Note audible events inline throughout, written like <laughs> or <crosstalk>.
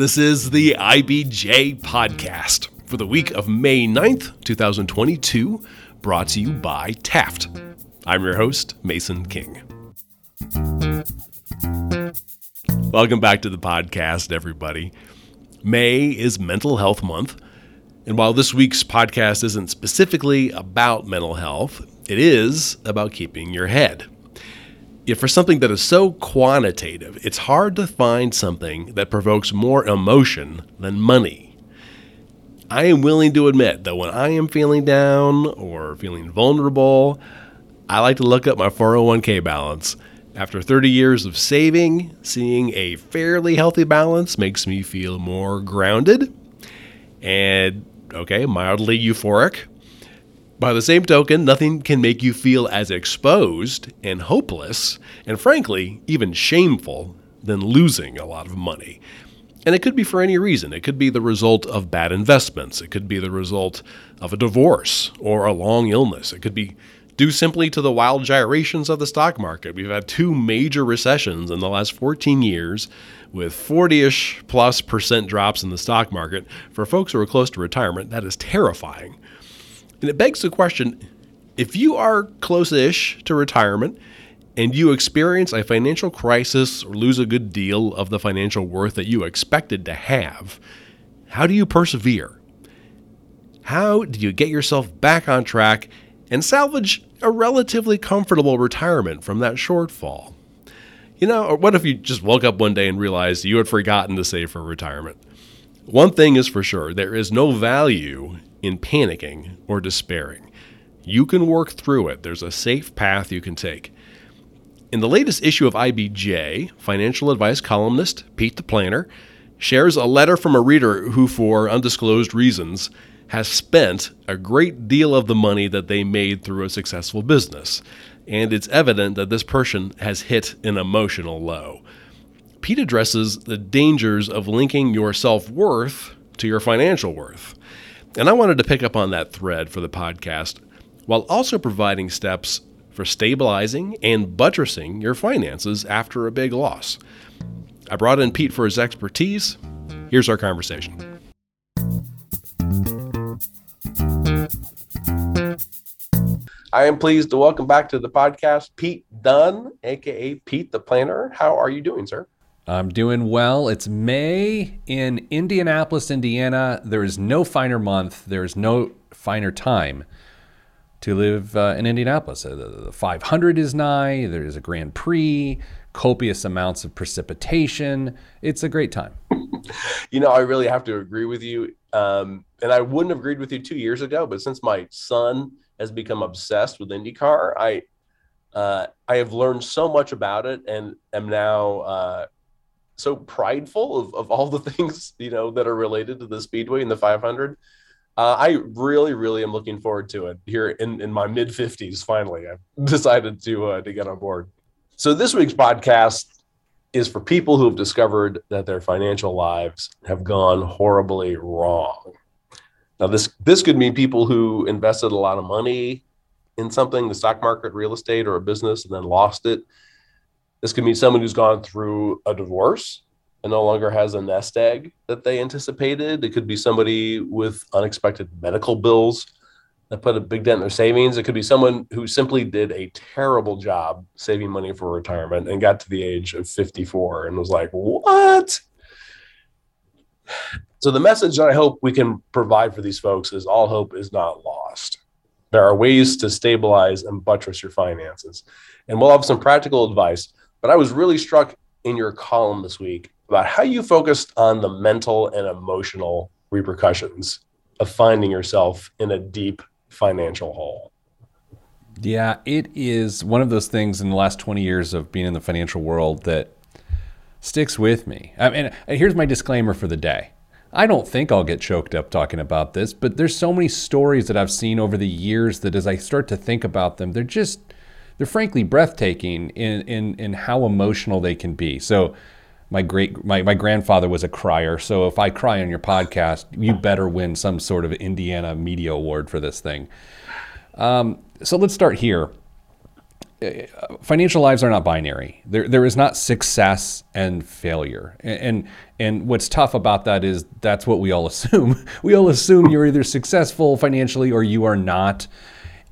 This is the IBJ podcast for the week of May 9th, 2022, brought to you by Taft. I'm your host, Mason King. Welcome back to the podcast, everybody. May is Mental Health Month. And while this week's podcast isn't specifically about mental health, it is about keeping your head. Yet for something that is so quantitative, it's hard to find something that provokes more emotion than money. I am willing to admit that when I am feeling down or feeling vulnerable, I like to look up my 401k balance. After 30 years of saving, seeing a fairly healthy balance makes me feel more grounded and, okay, mildly euphoric. By the same token, nothing can make you feel as exposed and hopeless, and frankly, even shameful, than losing a lot of money. And it could be for any reason. It could be the result of bad investments. It could be the result of a divorce or a long illness. It could be due simply to the wild gyrations of the stock market. We've had two major recessions in the last 14 years with 40 ish plus percent drops in the stock market. For folks who are close to retirement, that is terrifying. And it begs the question if you are close ish to retirement and you experience a financial crisis or lose a good deal of the financial worth that you expected to have, how do you persevere? How do you get yourself back on track and salvage a relatively comfortable retirement from that shortfall? You know, or what if you just woke up one day and realized you had forgotten to save for retirement? One thing is for sure there is no value in panicking or despairing. You can work through it, there's a safe path you can take. In the latest issue of IBJ, financial advice columnist Pete the Planner shares a letter from a reader who, for undisclosed reasons, has spent a great deal of the money that they made through a successful business. And it's evident that this person has hit an emotional low. Pete addresses the dangers of linking your self worth to your financial worth. And I wanted to pick up on that thread for the podcast while also providing steps for stabilizing and buttressing your finances after a big loss. I brought in Pete for his expertise. Here's our conversation. I am pleased to welcome back to the podcast Pete Dunn, aka Pete the Planner. How are you doing, sir? I'm doing well. It's May in Indianapolis, Indiana. There is no finer month, there is no finer time to live uh, in Indianapolis. Uh, the 500 is nigh, there's a Grand Prix, copious amounts of precipitation. It's a great time. you know, I really have to agree with you. Um, and I wouldn't have agreed with you two years ago, but since my son has become obsessed with IndyCar, I uh, I have learned so much about it and am now uh, so prideful of, of all the <laughs> things you know that are related to the speedway and the 500 uh, i really really am looking forward to it here in, in my mid 50s finally i've <laughs> decided to uh, to get on board. So this week's podcast is for people who have discovered that their financial lives have gone horribly wrong. Now this this could mean people who invested a lot of money in something the stock market real estate or a business and then lost it this could mean someone who's gone through a divorce and no longer has a nest egg that they anticipated. It could be somebody with unexpected medical bills that put a big dent in their savings. It could be someone who simply did a terrible job saving money for retirement and got to the age of 54 and was like, what? So, the message that I hope we can provide for these folks is all hope is not lost. There are ways to stabilize and buttress your finances. And we'll have some practical advice but I was really struck in your column this week about how you focused on the mental and emotional repercussions of finding yourself in a deep financial hole. Yeah, it is one of those things in the last 20 years of being in the financial world that sticks with me. I mean, here's my disclaimer for the day. I don't think I'll get choked up talking about this, but there's so many stories that I've seen over the years that as I start to think about them, they're just they're frankly breathtaking in, in, in how emotional they can be. So my great my, my grandfather was a crier. So if I cry on your podcast, you better win some sort of Indiana Media Award for this thing. Um, so let's start here. financial lives are not binary. There, there is not success and failure. And, and, and what's tough about that is that's what we all <laughs> assume. We all assume you're either successful financially or you are not.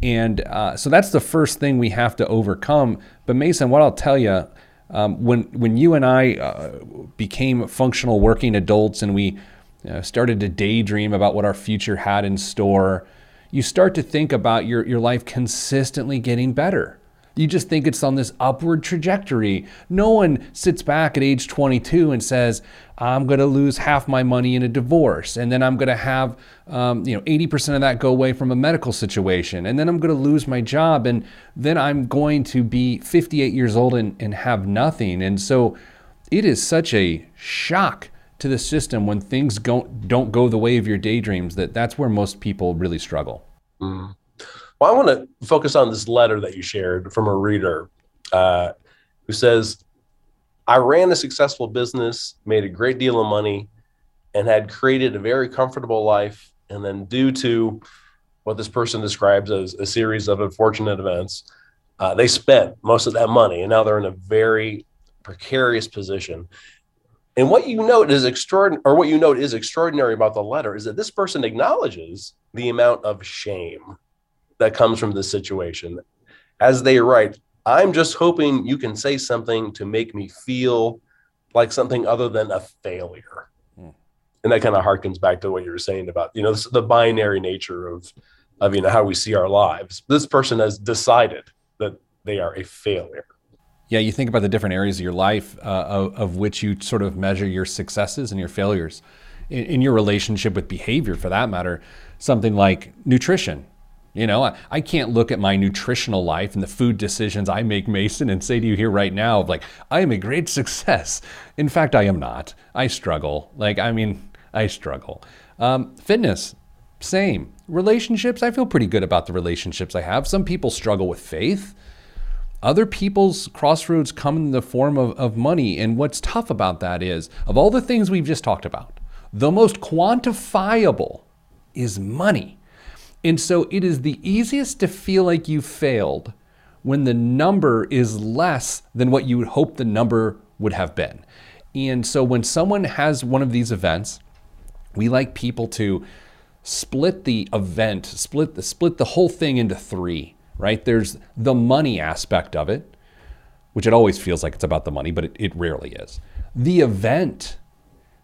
And uh, so that's the first thing we have to overcome. But Mason, what I'll tell you, um, when when you and I uh, became functional working adults and we uh, started to daydream about what our future had in store, you start to think about your your life consistently getting better. You just think it's on this upward trajectory. No one sits back at age 22 and says, I'm going to lose half my money in a divorce, and then I'm going to have, um, you know, 80% of that go away from a medical situation, and then I'm going to lose my job, and then I'm going to be 58 years old and, and have nothing. And so it is such a shock to the system when things don't, don't go the way of your daydreams that that's where most people really struggle. Mm. Well, I want to focus on this letter that you shared from a reader uh, who says, I ran a successful business, made a great deal of money, and had created a very comfortable life. And then, due to what this person describes as a series of unfortunate events, uh, they spent most of that money, and now they're in a very precarious position. And what you note is extraordinary, or what you note is extraordinary about the letter is that this person acknowledges the amount of shame that comes from this situation. As they write, I'm just hoping you can say something to make me feel like something other than a failure. Hmm. And that kind of harkens back to what you were saying about, you know, the binary nature of, of, you know, how we see our lives. This person has decided that they are a failure. Yeah, you think about the different areas of your life uh, of, of, which you sort of measure your successes and your failures. In, in your relationship with behavior, for that matter, something like nutrition you know, I, I, can't look at my nutritional life and the food decisions I make, Mason, and say to you here right now, like, I am a great <laughs> success. In fact, I am not. I struggle. Like, I mean, I struggle. Um, fitness, same. Relationships, I feel pretty good about the relationships I have. Some people struggle with faith. Other people's crossroads come in the form of, of money. And what's tough about that is, of all the things we've just talked about, the most quantifiable is money. And so it is the easiest to feel like you failed when the number is less than what you would hope the number would have been. And so when someone has one of these events, we like people to split the event, split the split the whole thing into three, right? There's the money aspect of it, which it always feels like it's about the money, but it, it rarely is. The event,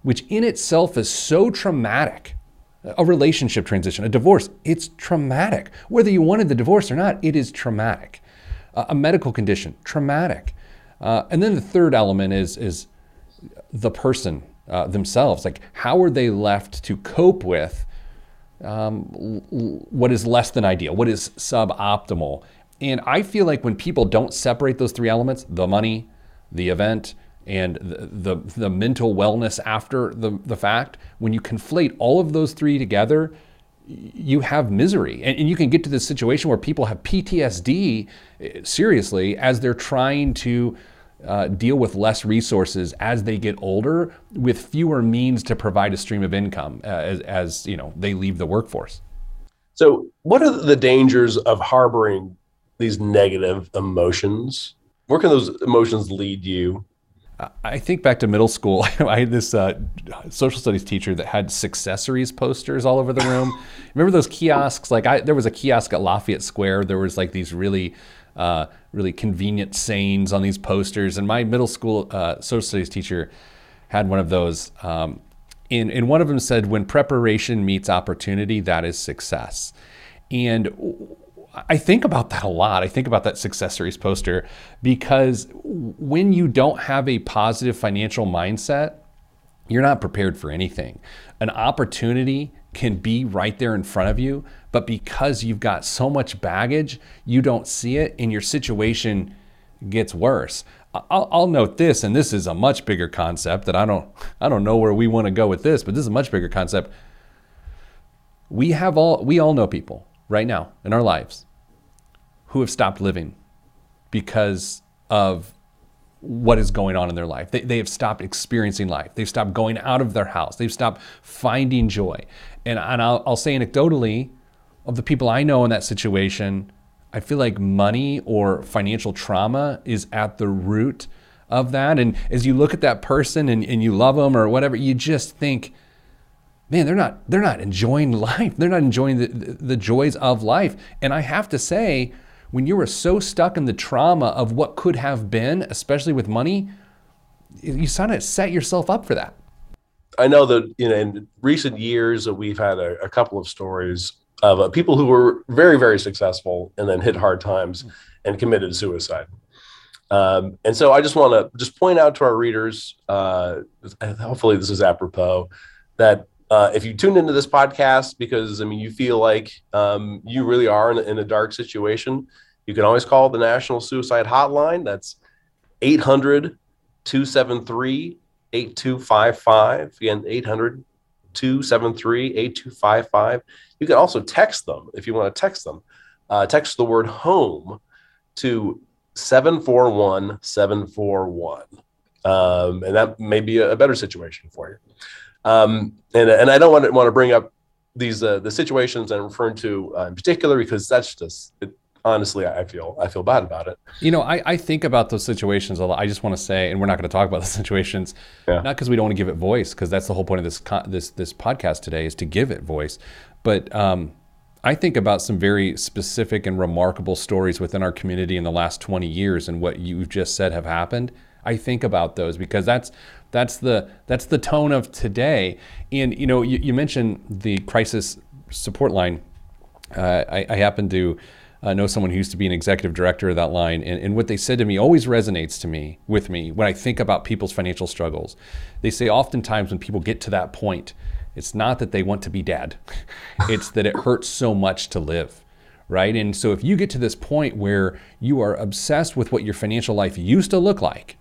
which in itself is so traumatic a relationship transition, a divorce, it's traumatic. Whether you wanted the divorce or not, it is traumatic. Uh, a medical condition, traumatic. Uh, and then the third element is, is the person uh, themselves. Like, how are they left to cope with um, l- what is less than ideal, what is suboptimal? And I feel like when people don't separate those three elements the money, the event, and the, the, the, mental wellness after the, the fact, when you conflate all of those three together, you have misery. And, and you can get to this situation where people have PTSD eh, seriously as they're trying to uh, deal with less resources as they get older with fewer means to provide a stream of income uh, as, as you know they leave the workforce. So, what are the dangers of harboring these negative emotions? Where can those emotions lead you? I think back to middle school. <laughs> I had this uh, social studies teacher that had successories posters all over the room. <laughs> Remember those kiosks? Like I, there was a kiosk at Lafayette Square. There was like these really, uh, really convenient sayings on these posters. And my middle school uh, social studies teacher had one of those. Um, and, and one of them said, "When preparation meets opportunity, that is success." And I think about that a lot. I think about that successories poster because when you don't have a positive financial mindset, you're not prepared for anything. An opportunity can be right there in front of you, but because you've got so much baggage, you don't see it and your situation gets worse. I'll, I'll, note this, and this is a much bigger concept that I don't, I don't know where we want to go with this, but this is a much bigger concept. We have all, we all know people right now in our lives who have stopped living because of what is going on in their life. They, they have stopped experiencing life. They've stopped going out of their house. They've stopped finding joy. And, and I'll, I'll say anecdotally, of the people I know in that situation, I feel like money or financial trauma is at the root of that. And as you look at that person and, and you love them or whatever, you just think, man, they're not they're not enjoying <laughs> life. They're not enjoying the, the, the joys of life. And I have to say, when you were so stuck in the trauma of what could have been, especially with money, you sort of set yourself up for that. I know that you know in recent years we've had a, a couple of stories of uh, people who were very very successful and then hit hard times and committed suicide. Um, and so I just want to just point out to our readers, uh, hopefully this is apropos, that uh, if you tuned into this podcast because I mean you feel like um, you really are in, in a dark situation, you can always call the National Suicide Hotline. That's 800 273 8255. Again, 800 273 8255. You can also text them if you want to text them. Uh, text the word home to 741 741. Um, and that may be a, better situation for you. Um, and, and I don't want to, want to bring up these uh, the situations I'm referring to uh, in particular because that's just it, honestly, I feel I feel bad about it. You know, I, I think about those situations a lot. I just want to say, and we're not going to talk about <laughs> the situations, yeah. not because we don't want to give it voice, because that's the whole point of this this this podcast today is to give it voice. But um, I think about some very specific and remarkable stories within our community in the last 20 years, and what you've just said have happened. I think about those because that's that's the that's the tone of today. And you know, you, you mentioned the crisis support line. Uh, I, I happen to uh, know someone who used to be an executive director of that line, and, and what they said to me always resonates to me with me when I think about people's financial struggles. They say oftentimes when people get to that point, it's not that they want to be dead, <laughs> it's that it hurts so much to live. Right. And so if you get to this point where you are obsessed with what your financial life used to look like,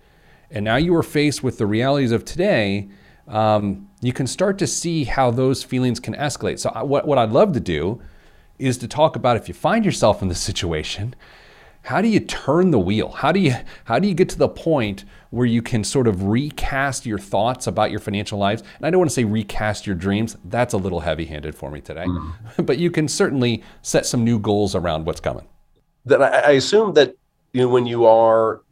and now you are faced with the realities of today, um, you can start to see how those feelings can escalate. So, I, what, what I'd love to do is to talk about if you find yourself in this situation, how do you turn the wheel? How do you how do you get to the point where you can sort of recast your thoughts about your financial lives? And I don't want to say recast your dreams. That's a little heavy-handed for me today. Mm. <laughs> but you can certainly set some new goals around what's coming. That I assume that you know when you are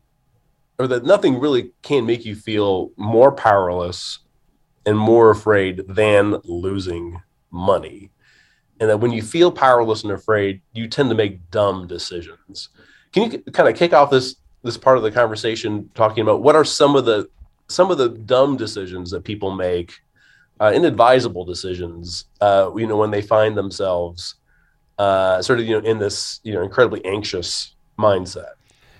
or that nothing really can make you feel more powerless and more afraid than losing money and that when you feel powerless and afraid, you tend to make dumb decisions. Can you kind of kick off this this part of the conversation talking about what are some of the some of the dumb decisions that people make, uh, inadvisable decisions, uh, you know, when they find themselves uh, sort of you know in this you know incredibly anxious mindset.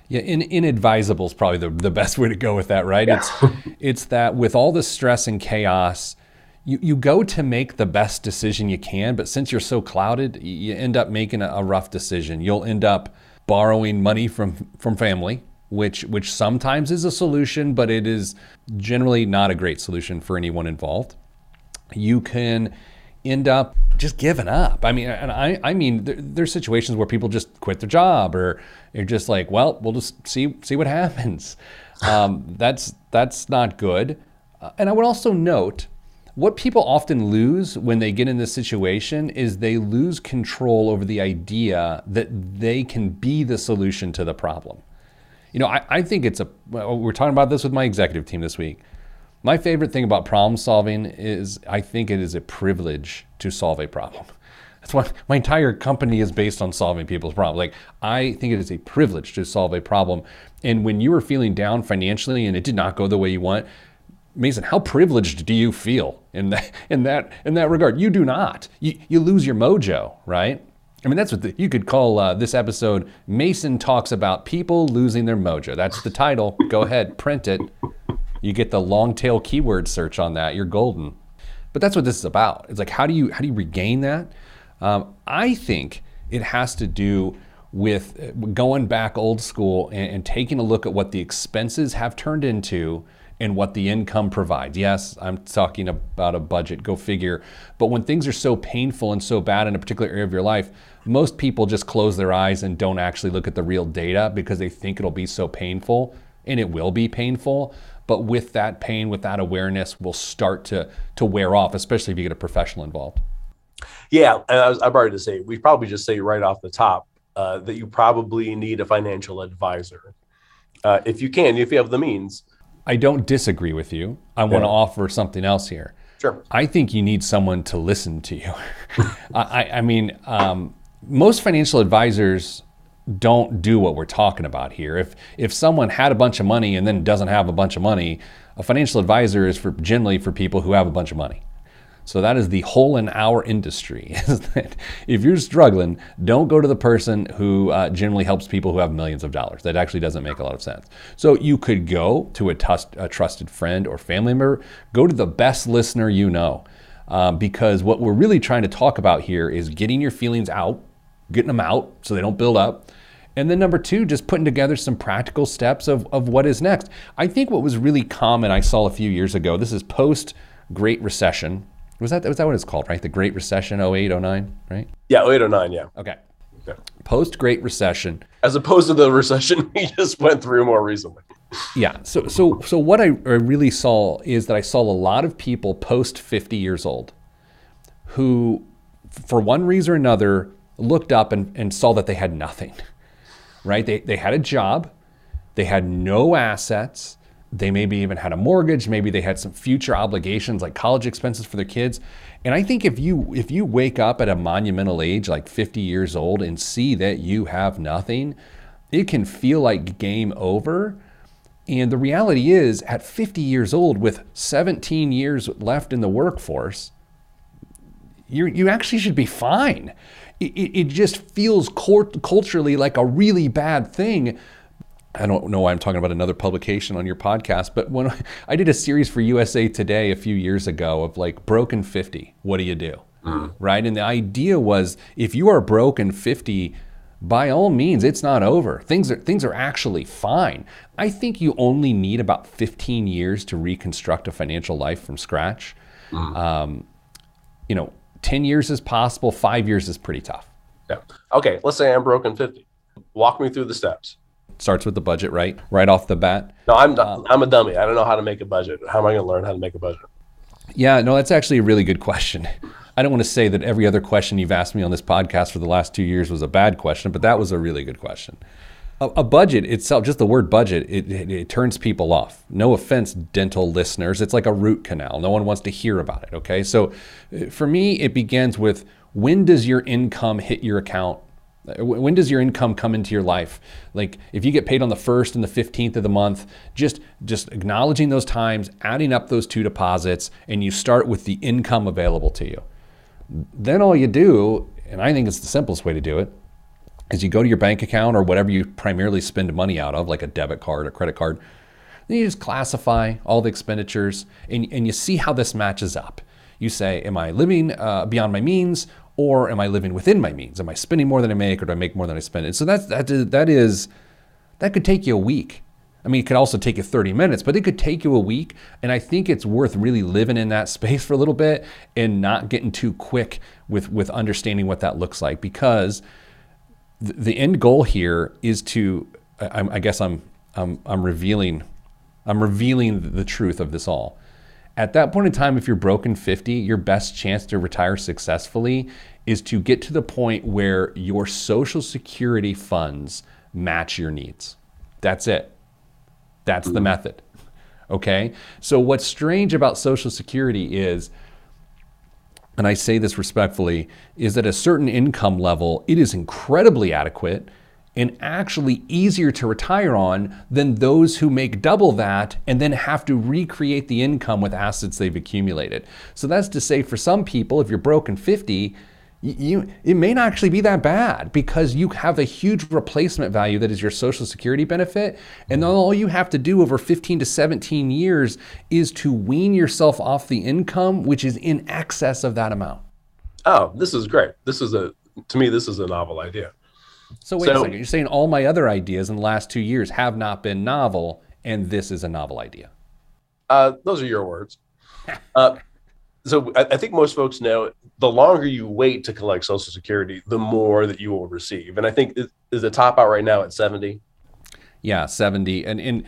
Yeah, in, inadvisable is probably the, the best way to go with that, right? Yeah. It's it's that with all the stress and chaos, you, you go to make the best decision you can, but since you're so clouded, you end up making a, a rough decision. You'll end up borrowing money from from family, which which sometimes is a solution, but it is generally not a great solution for anyone involved. You can end up just giving up. I mean, and I, I mean, there, there's situations where people just quit their job, or you're just like, well, we'll just see see what <laughs> happens. Um, that's that's not good. Uh, and I would also note what people often lose when they get in this situation is they lose control over the idea that they can be the solution to the problem. You know, I, I think it's a, we're talking about this with my executive team this week. My favorite thing about problem solving is I think it is a privilege to solve a problem. That's why my entire company is based on solving people's problems. Like, I think it is a privilege to solve a problem. And when you are feeling down financially and it did not go the way you want, Mason, how privileged do you feel in that in that in that regard? You do not. You you lose your mojo, right? I mean, that's what the, you could call uh, this episode. Mason talks about people losing their mojo. That's the title. Go ahead, print it. You get the long tail keyword search on that. You're golden. But that's what this is about. It's like how do you how do you regain that? Um, I think it has to do with uh, going back old school and, and taking a look at what the expenses have turned into and what the income provides. Yes, I'm talking about a budget, go figure. But when things are so painful and so bad in a particular area of your life, most people just close their eyes and don't actually look at the real data because they think it'll be so painful, and it will be painful. But with that pain, with that awareness, will start to to wear off, especially if you get a professional involved. Yeah, I was, I'm already to say we probably just say right off the top uh, that you probably need a financial advisor. Uh, if you can, if you have the means. I don't disagree with you. I want to offer something else here. Sure. I think you need someone to listen to you. <laughs> I, I mean, um, most financial advisors don't do what we're talking about here. If if someone had a bunch of money and then doesn't have a bunch of money, a financial advisor is for generally for people who have a bunch of money. So that is the hole in our industry. <laughs> Is that if you're struggling, don't go to the person who uh, generally helps people who have millions of dollars. That actually doesn't make a lot of sense. So you could go to a, tust, a trusted friend or family member. Go to the best listener you know, um, because what we're really trying to talk about here is getting your feelings out, getting them out so they don't build up. And then number two, just putting together some practical steps of, of what is next. I think what was really common I saw a few years ago, this is post Great Recession, was that was that what it's called, right? The Great Recession 08, 09, right? Yeah, 08, 09, yeah. Okay. Post Great Recession. As opposed to the recession <laughs> we just went through more recently. Yeah. So so so what I, I really saw is that I saw a lot of people post 50 years old who for one reason or another looked up and, and saw that they had nothing. Right? They they had a job, they had no assets, they maybe even had a mortgage, maybe they had some future obligations like college expenses for their kids. And I think if you if you wake up at a monumental age like 50 years old and see that you have nothing, it can feel like game over. And the reality is at 50 years old with 17 years left in the workforce, you you actually should be fine. It, it, it just feels culturally like a really bad thing I don't know why I'm talking about another publication on your podcast, but when <laughs> I did a series for USA Today a few years ago of like broken 50, what do you do? Mm. Right? And the idea was if you are broken 50, by all means, it's not over. Things are things are actually fine. I think you only need about 15 years to reconstruct a financial life from scratch. Mm. Um, you know, 10 years is possible. Five years is pretty tough. Yeah. Okay. Let's say I'm broken 50. Walk me through the steps starts with the budget, right? Right off the bat. No, I'm um, I'm a dummy. I don't know how to make a budget. How am I going to learn how to make a budget? Yeah, no, that's actually a really good question. <laughs> I don't want to say that every other question you've asked me on this podcast for the last two years was a bad question, but that was a really good question. A, a budget itself, just the word budget, it, it, it turns people off. No offense, dental listeners. It's like a root canal. No one wants to hear about it. Okay, so uh, for me, it begins with when does your income hit your account when does your income come into your life? Like if you get paid on the 1st and the 15th of the month, just just acknowledging those times, adding up those two deposits and you start with the income available to you. Then all you do, and I think it's the simplest way to do it, is you go to your bank account or whatever you primarily spend money out of, like a debit card or credit card. Then you just classify all the expenditures and, and you see how this matches up. You say, Am I living uh, beyond my means or am I living within my means? Am I spending more than I make, or do I make more than I spend? And so that's that is, that is that could take you a week. I mean, it could also take you 30 minutes, but it could take you a week. And I think it's worth really living in that <laughs> space for a little bit and not getting too quick with with understanding what that looks like because the, the end goal here is to I, I guess I'm I'm I'm revealing I'm revealing the truth of this all at that point in time, if you're broken 50, your best chance to retire successfully is to get to the point where your Social Security funds match your needs. That's it. That's the mm-hmm. method. Okay? So, what's strange about Social Security is, and I say this respectfully, is that at a certain income level, it is incredibly adequate and actually easier to retire on than those who make double that and then have to recreate the income with assets they've accumulated. So that's to say for some people if you're broken 50 you it may not actually be that bad because you have a huge replacement value that is your social security benefit and all you have to do over 15 to 17 years is to wean yourself off the income which is in excess of that amount. Oh, this is great. This is a to me this is a novel idea. So wait so, a second. You're saying all my other ideas in the last two years have not been novel, and this is a novel idea. Uh, those are your words. <laughs> uh, so I, I, think most folks know the longer you wait to collect Social Security, the more that you will receive. And I think is, is the top out right now at 70. Yeah, 70. And in.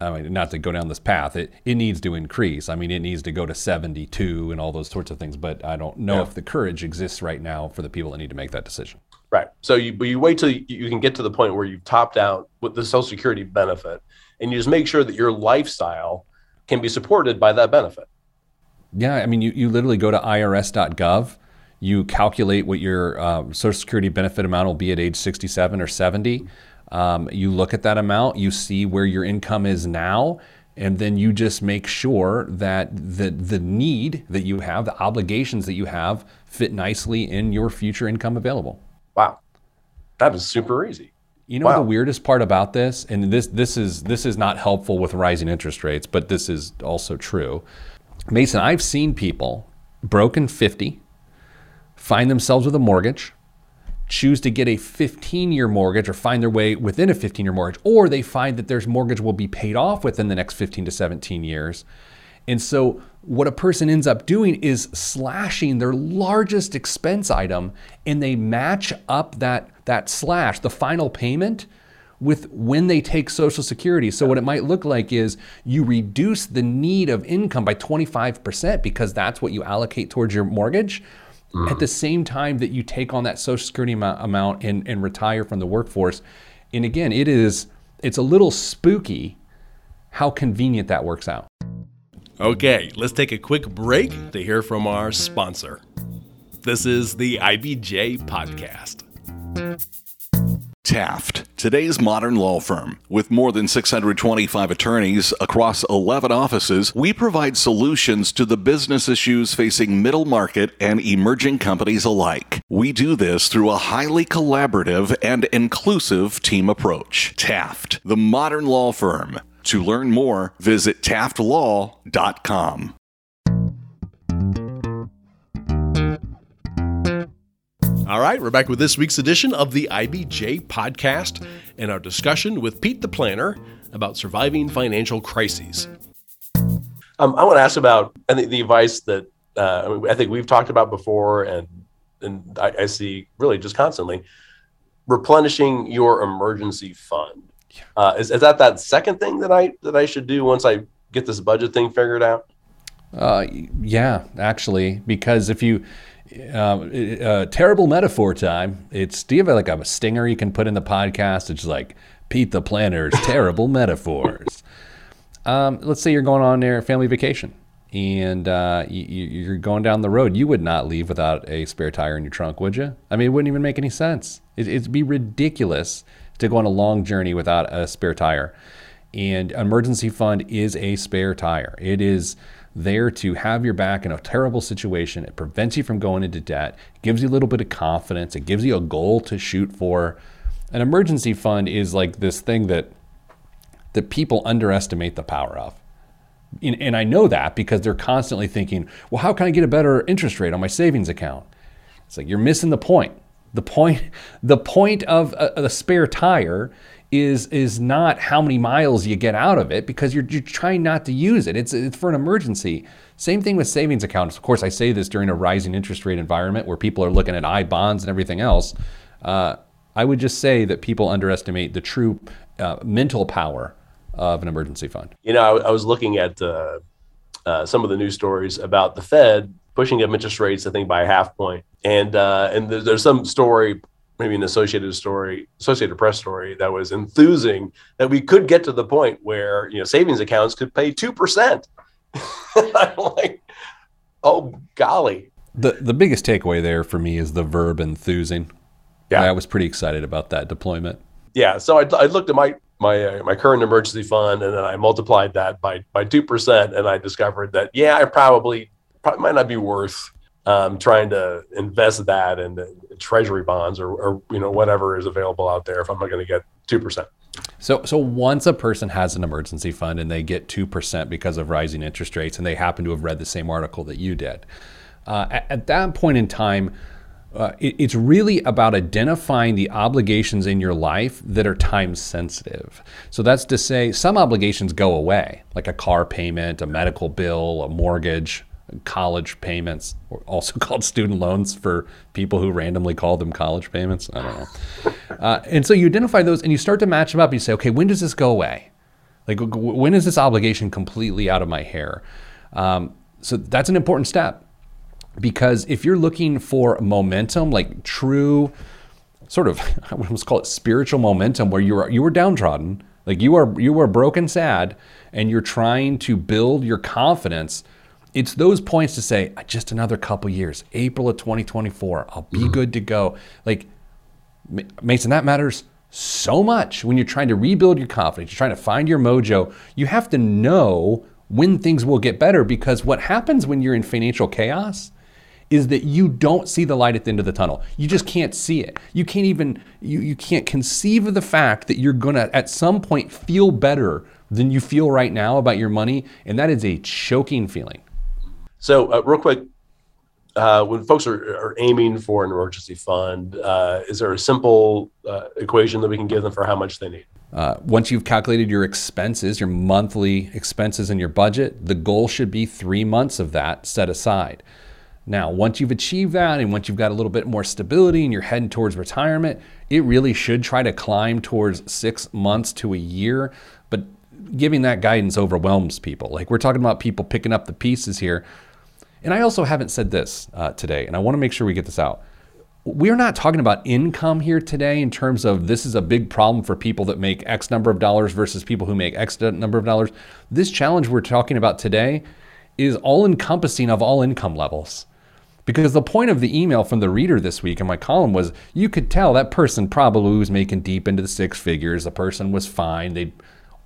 I mean, not to go down this path, it, it needs to increase. I mean, it needs to go to 72 and all those sorts of things. But I don't know yeah. if the courage exists right now for the people that need to make that decision. Right. So you but you wait till you, can get to the point where you've topped out with the Social Security benefit, and you just make sure that your lifestyle can be supported by that benefit. Yeah, I mean, you, you literally go to irs.gov, you calculate what your uh, Social Security benefit amount will be at age 67 or 70. Um, you look at that amount, you see where your income is now, and then you just make sure that the, the need that you have, the obligations that you have, fit nicely in your future income available. Wow. That is super easy. You know wow. the weirdest part about this, and this this is this is not helpful with rising interest rates, but this is also true. Mason, I've seen people broken 50, find themselves with a mortgage, choose to get a 15 year mortgage or find their way within a 15 year mortgage, or they find that their mortgage will be paid off within the next 15 to 17 years. And so, what a person ends up doing is slashing their largest expense item and they match up that, that slash, the final payment, with when they take Social Security. So, what it might look like is you reduce the need of income by 25% because that's what you allocate towards your mortgage. Mm. At the same time that you take on that Social Security amount and, and retire from the workforce. And again, it is it's a little spooky how convenient that works out. Okay, let's take a quick break to hear from our sponsor. This is the IBJ Podcast. Taft, today's modern law firm. With more than 625 attorneys across 11 offices, we provide solutions to the business issues facing middle market and emerging companies alike. We do this through a highly collaborative and inclusive team approach. Taft, the modern law firm. To learn more, visit taftlaw.com. All right, we're back with this week's edition of the IBJ podcast and our discussion with Pete the Planner about surviving financial crises. Um, I want to ask about I think the advice that uh, I think we've talked about before, and and I, I, see really just constantly replenishing your emergency fund. Uh, is, is that that second thing that I that I should do once I get this budget thing figured out? Uh, yeah, actually, because if you uh, uh, terrible metaphor time. It's do you have like a stinger you can put in the podcast? It's like Pete the Planner's terrible <laughs> metaphors. Um, let's say you're going on a family vacation and uh, you, are going down the road. You would not leave without a spare tire in your trunk, would you? I mean, it wouldn't even make any sense. It, it'd be ridiculous to go on a long journey without a spare tire. And emergency fund is a spare tire. It is there to have your back in a terrible situation. It prevents you from going into debt, it gives you a little bit of confidence, it gives you a goal to shoot for. An emergency fund is like this thing that that people underestimate the power of. And, and I know that because they're constantly thinking, well, how can I get a better interest rate on my savings account? It's like you're missing the point. The point, the point of a, a spare tire is is not how many miles you get out of it because you're, you're trying not to use it. It's, it's for an emergency. Same thing with savings accounts. Of course, I say this during a rising interest rate environment where people are looking at I bonds and everything else. Uh, I would just say that people underestimate the true uh, mental power of an emergency fund. You know, I, I was looking at uh, uh some of the news stories about the Fed pushing up interest rates, I think by a half point, and uh, and there's, there's some story maybe an associated story, Associated Press story that was enthusing that we could get to the point where you know savings accounts could pay two percent. <laughs> I'm like, oh golly. The the biggest takeaway there for me is the verb enthusing. Yeah, I was pretty excited about that deployment. Yeah, so I, I looked at my my uh, my current emergency fund and then I multiplied that by by two percent, and I discovered that yeah, I probably probably might not be worth um, trying to invest that in treasury bonds or, or, you know whatever is available out there if I'm not going to get two percent. So, so once a person has an emergency fund and they get two percent because of rising interest rates, and they happen to have read the same article that you did, uh, at, at, that point in time. Uh, it, it's really about identifying the obligations in your life that are time sensitive. So that's to say, some obligations go away, like a car payment, a medical bill, a mortgage, college payments, also <laughs> called student loans for people who randomly call them college payments. I don't know. Uh, and so you identify those and you start to match them up. You say, okay, when does this go away? Like, when is this obligation completely out of my hair? Um, so that's an important step because if you're looking for momentum, like true sort of <laughs> I would almost call it spiritual momentum where you were you were downtrodden, like you are you are broken sad and you're trying to build your confidence. It's those points to say uh, just another couple years, April of 2024, I'll be mm-hmm. good to go. Like Mason, that matters so much when you're trying to rebuild your confidence, you're trying to find your mojo. You have to know when things will get better because what happens when you're in financial chaos is that you don't see the light at the end of the tunnel. You just can't see it. You can't even you, you can't conceive of the fact that you're going to at some point feel better than you feel right now about your money and that is a choking feeling. So, uh, real quick, uh, when folks are, are, aiming for an emergency fund, uh, is there a simple uh, equation that we can give them for how much they need? Uh, once you've calculated your expenses, your monthly expenses and your budget, the goal should be three months of that set aside. Now, once you've achieved that and once you've got a little bit more stability and you're heading towards retirement, it really should try to climb towards six months to a year. But giving that guidance overwhelms people. Like we're talking about people picking up the pieces here and I also haven't said this uh, today, and I want to make sure we get this out. We're not talking about income here today in terms of this is a big problem for people that make X number of dollars versus people who make X number of dollars. This challenge we're talking about today is all encompassing of all income levels. Because the point of the email from the reader this week in my column was you could tell that person probably was making deep into the six figures. The person was fine. They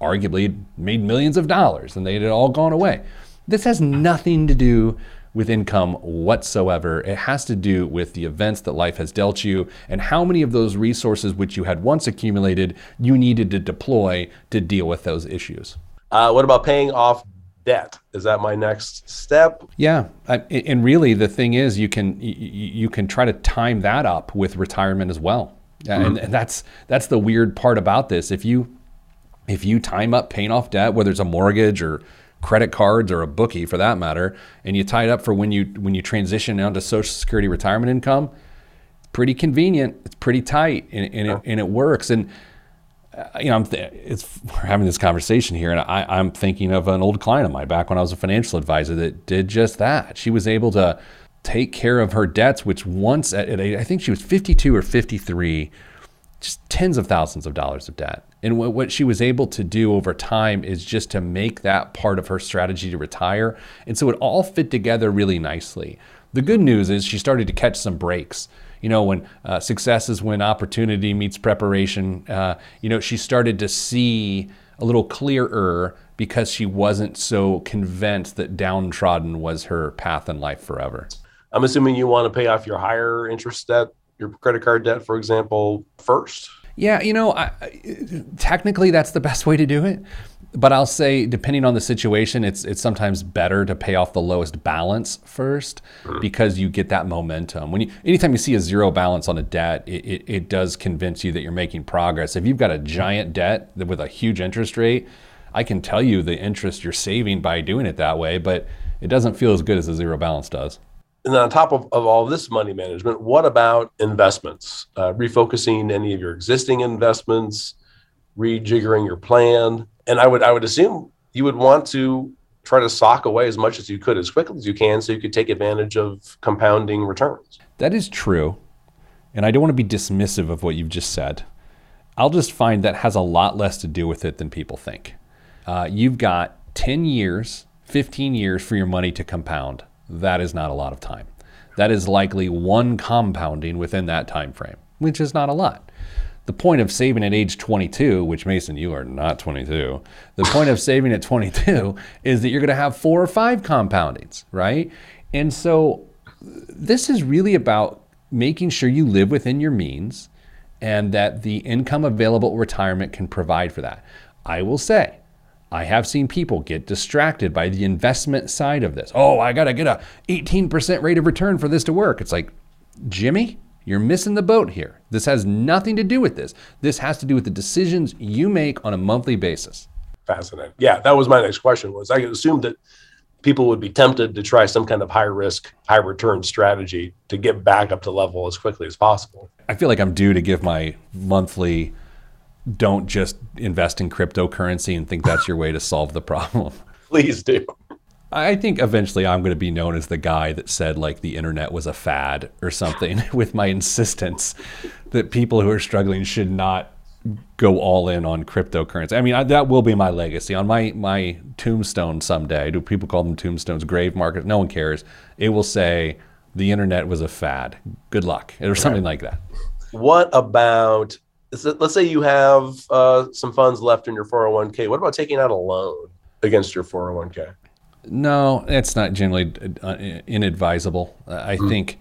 arguably made millions of dollars and they had all gone away. This has nothing to do with income whatsoever. It has to do with the events that life has dealt you and how many of those resources which you had once accumulated you needed to deploy to deal with those issues. Uh, what about paying off debt? Is that my next step? Yeah, I, and really the thing is you can you can try to time that up with retirement as well. Mm-hmm. And, and that's that's the weird part about this. If you if you time up paying off debt, whether it's a mortgage or credit cards or a bookie for that matter, and you tie it up for when you when you transition onto Social Security retirement income. Pretty convenient. It's pretty tight, and, and, it, and it works. And uh, you know, I'm th- it's we're having this conversation here, and I, I'm thinking of an old client of mine back when I was a financial advisor that did just that. She was able to take care of her debts, which once at, at I think she was 52 or 53 just tens of thousands of dollars of debt. And what, what she was able to do over time is just to make that part of her strategy to retire. And so it all fit together really nicely. The good news is she started to catch some breaks. You know, when uh, success is when opportunity meets preparation, uh, you know, she started to see a little clearer because she wasn't so convinced that downtrodden was her path in life forever. I'm assuming you want to pay off your higher interest debt your credit card debt, for example, first? Yeah, you know, I, technically that's the best way to do it. But I'll say, depending on the situation, it's it's sometimes better to pay off the lowest balance 1st mm-hmm. because you get that momentum. When you, anytime you see a zero balance on a debt, it, it, it does convince you that you're making progress. If you've got a giant debt with a huge interest rate, I can tell you the interest you're saving by doing it that way, but it doesn't feel as good as a zero balance does and on top of, of all this money management, what about investments? Uh, refocusing any of your existing investments, rejiggering your plan, and I would I would assume you would want to try to sock away as much as you could as quickly as you can, so you could take advantage of compounding returns. That is true, and I don't want to be dismissive of what you've just said. I'll just find that has a lot less to do with it than people think. Uh, you've got 10 years, 15 years for your money to compound that is not a lot of time. That is likely one compounding within that time frame, which is not a lot. The point of saving at age 22, which Mason, you are not 22. The point of saving at 22 is that you're going to have four or five compoundings, right? And so this is really about making sure you live within your means and that the income available retirement can provide for that. I will say, I have seen people get distracted by the investment side of this. Oh, I got to get a 18% rate of return for this to work. It's like, Jimmy, you're missing the boat here. This has nothing to do with this. This has to do with the decisions you make on a monthly basis. Fascinating. Yeah, that was my next question was I assumed that people would be tempted to try some kind of high risk, high return strategy to get back up to level as quickly as possible. I feel like I'm due to give my monthly don't just invest in cryptocurrency and think that's your way to solve the problem. <laughs> Please do. I think eventually I'm going to be known as the guy that said like the internet was a fad or something <laughs> with my insistence that people who are struggling should not go all in on cryptocurrency. I mean, I, that will be my legacy on my my tombstone someday. Do people call them tombstones? Grave markers? No one cares. It will say the internet was a fad. Good luck, or something like that. What about? Let's say you have uh, some funds left in your 401k. What about taking out a loan against your 401k? No, it's not generally uh, inadvisable. I mm think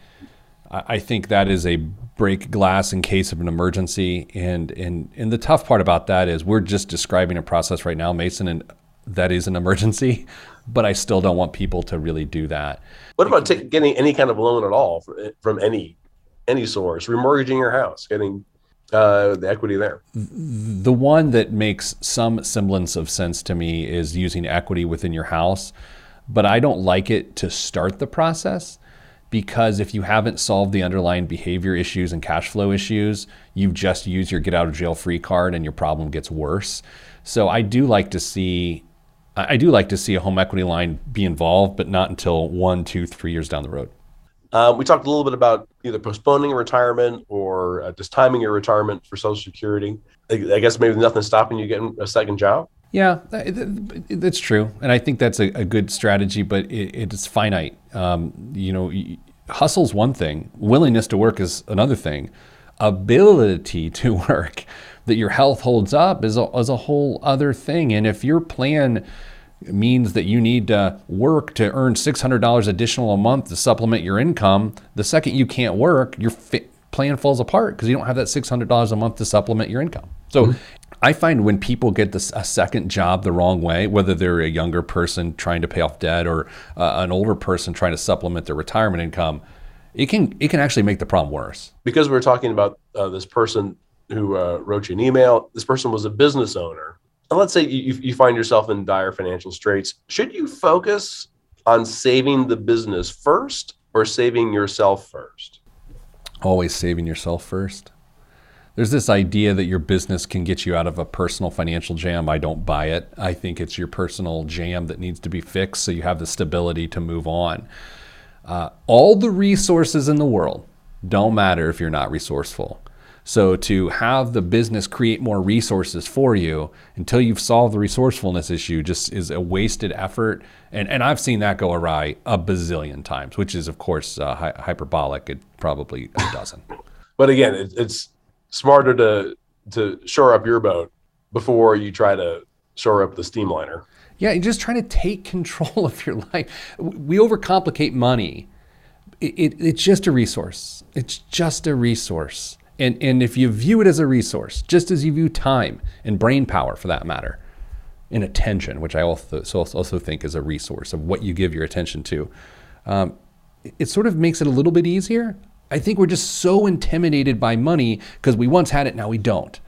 I think that is a break glass in case of an emergency. And and and the tough part about that is we're just describing a process right now, Mason, and that is an emergency. But I still don't want people to really do that. What about t- getting any kind of loan at all from any any source, remortgaging your house, getting uh, the equity there. The one that makes some semblance of sense to me is using equity within your house, but I don't like it to start the process because if you haven't solved the underlying behavior issues and cash flow issues, you just use your get out of jail free card and your problem gets worse. So I do like to see I do like to see a home equity line be involved, but not until one, two, three years down the road. Um, we talked a little bit about either postponing retirement or uh, just timing your retirement for Social Security. I, I guess maybe nothing stopping you getting a second job. Yeah, that's true, and I think that's a, a good strategy, but it, it's finite. Um, you know, hustle's one thing, willingness to work is another thing. Ability <laughs> to work, that your health holds up, is a, is a whole other thing. And if your plan means that you need to work to earn $600 additional a month to supplement your income, the second you can't work, your fi- plan falls apart because you don't have that $600 a month to supplement your income. So mm-hmm. I find when people get this a second job the wrong way, whether they're a younger person trying to pay off debt or uh, an older person trying to supplement their retirement income, it can it can actually make the problem worse. Because we are talking about uh, this person who uh, wrote you an email. This person was a business owner let's say you, you find yourself in dire financial straits, should you focus on saving the business first or saving yourself first? Always saving yourself first. There's this idea that your business can get you out of a personal financial jam. I don't buy it. I think it's your personal jam that needs to be fixed so you have the stability to move on. Uh, all the resources in the world don't matter if you're not resourceful. So to have the business create more resources for you until you've solved the resourcefulness issue just is a wasted effort. And, and I've seen that go awry a bazillion times, which is, of course, uh, hy- hyperbolic. It probably a dozen. but again, it, it's smarter to, to shore up your boat before you try to shore up the steamliner. Yeah, you're just trying to take <laughs> control of your life. We overcomplicate money. It, it, it's just a resource. It's just a resource. And, and if you view it as a resource, just as you view time and brain power for that matter, and attention, which I also, also think is a resource of what you give your attention to, um, it sort of makes it a little bit easier. I think we're just so intimidated by money because we once had it, now we don't.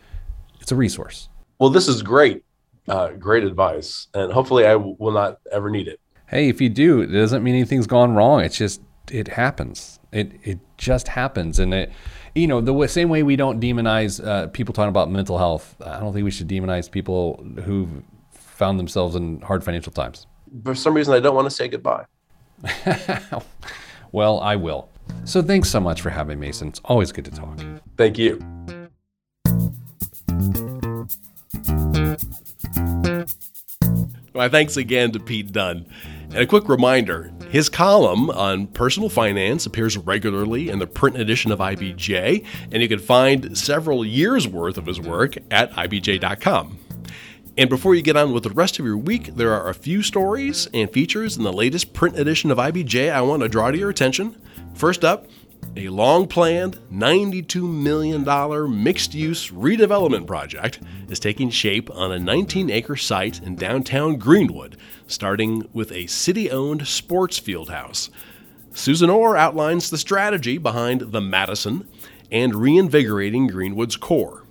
It's a resource. Well, this is great, uh, great advice, and hopefully I w- will not ever need it. Hey, if you do, it doesn't mean anything's gone wrong. It's just it happens. It it just happens, and it you know, the same way we don't demonize uh, people talking about mental health, I don't think we should demonize people who've found themselves in hard financial times. For some reason, I don't want to say goodbye. <laughs> well, I will. So thanks so much for having me, Mason. It's always good to talk. Thank you. My thanks again to Pete Dunn. And a quick reminder his column on personal finance appears regularly in the print edition of IBJ, and you can find several years' worth of his work at IBJ.com. And before you get on with the rest of your week, there are a few stories and features in the latest print edition of IBJ I want to draw to your attention. First up, a long planned $92 million mixed use redevelopment project is taking shape on a 19 acre site in downtown Greenwood, starting with a city owned sports field house. Susan Orr outlines the strategy behind the Madison and reinvigorating Greenwood's core.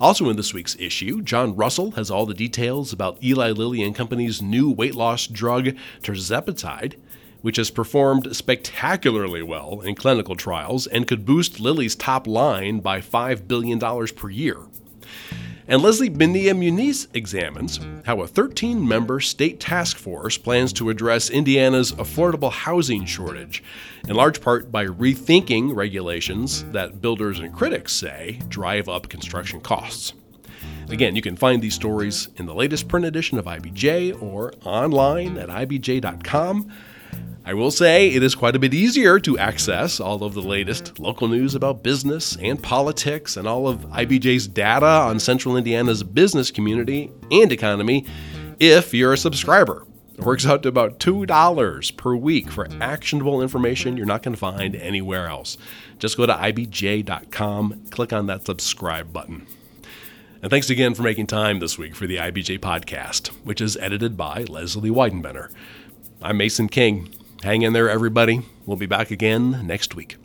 Also in this week's issue, John Russell has all the details about Eli Lilly and Company's new weight loss drug, tirzepatide which has performed spectacularly well in clinical trials and could boost Lilly's top line by $5 billion per year. And Leslie Bonilla Muniz examines how a 13 member state task force plans to address Indiana's affordable housing shortage, in large part by rethinking regulations that builders and critics say drive up construction costs. Again, you can find these stories in the latest print edition of IBJ or online at ibj.com. I will say it is quite a bit easier to access all of the latest local news about business and politics and all of IBJ's data on Central Indiana's business community and economy if you're a subscriber. It works out to about $2 per week for actionable information you're not going to find anywhere else. Just go to ibj.com, click on that subscribe button. And thanks again for making time this week for the IBJ podcast, which is edited by Leslie Weidenbener. I'm Mason King. Hang in there, everybody. We'll be back again next week.